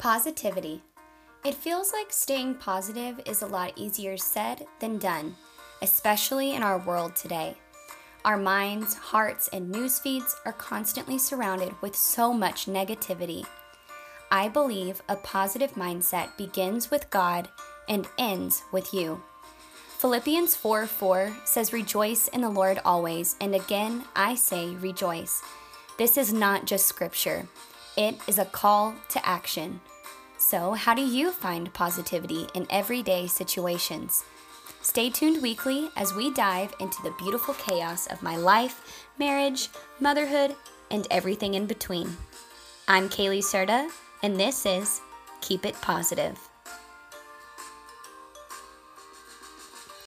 Positivity. It feels like staying positive is a lot easier said than done, especially in our world today. Our minds, hearts, and news feeds are constantly surrounded with so much negativity. I believe a positive mindset begins with God and ends with you. Philippians 4 4 says, Rejoice in the Lord always, and again I say, rejoice. This is not just scripture, it is a call to action. So, how do you find positivity in everyday situations? Stay tuned weekly as we dive into the beautiful chaos of my life, marriage, motherhood, and everything in between. I'm Kaylee Serta, and this is Keep It Positive.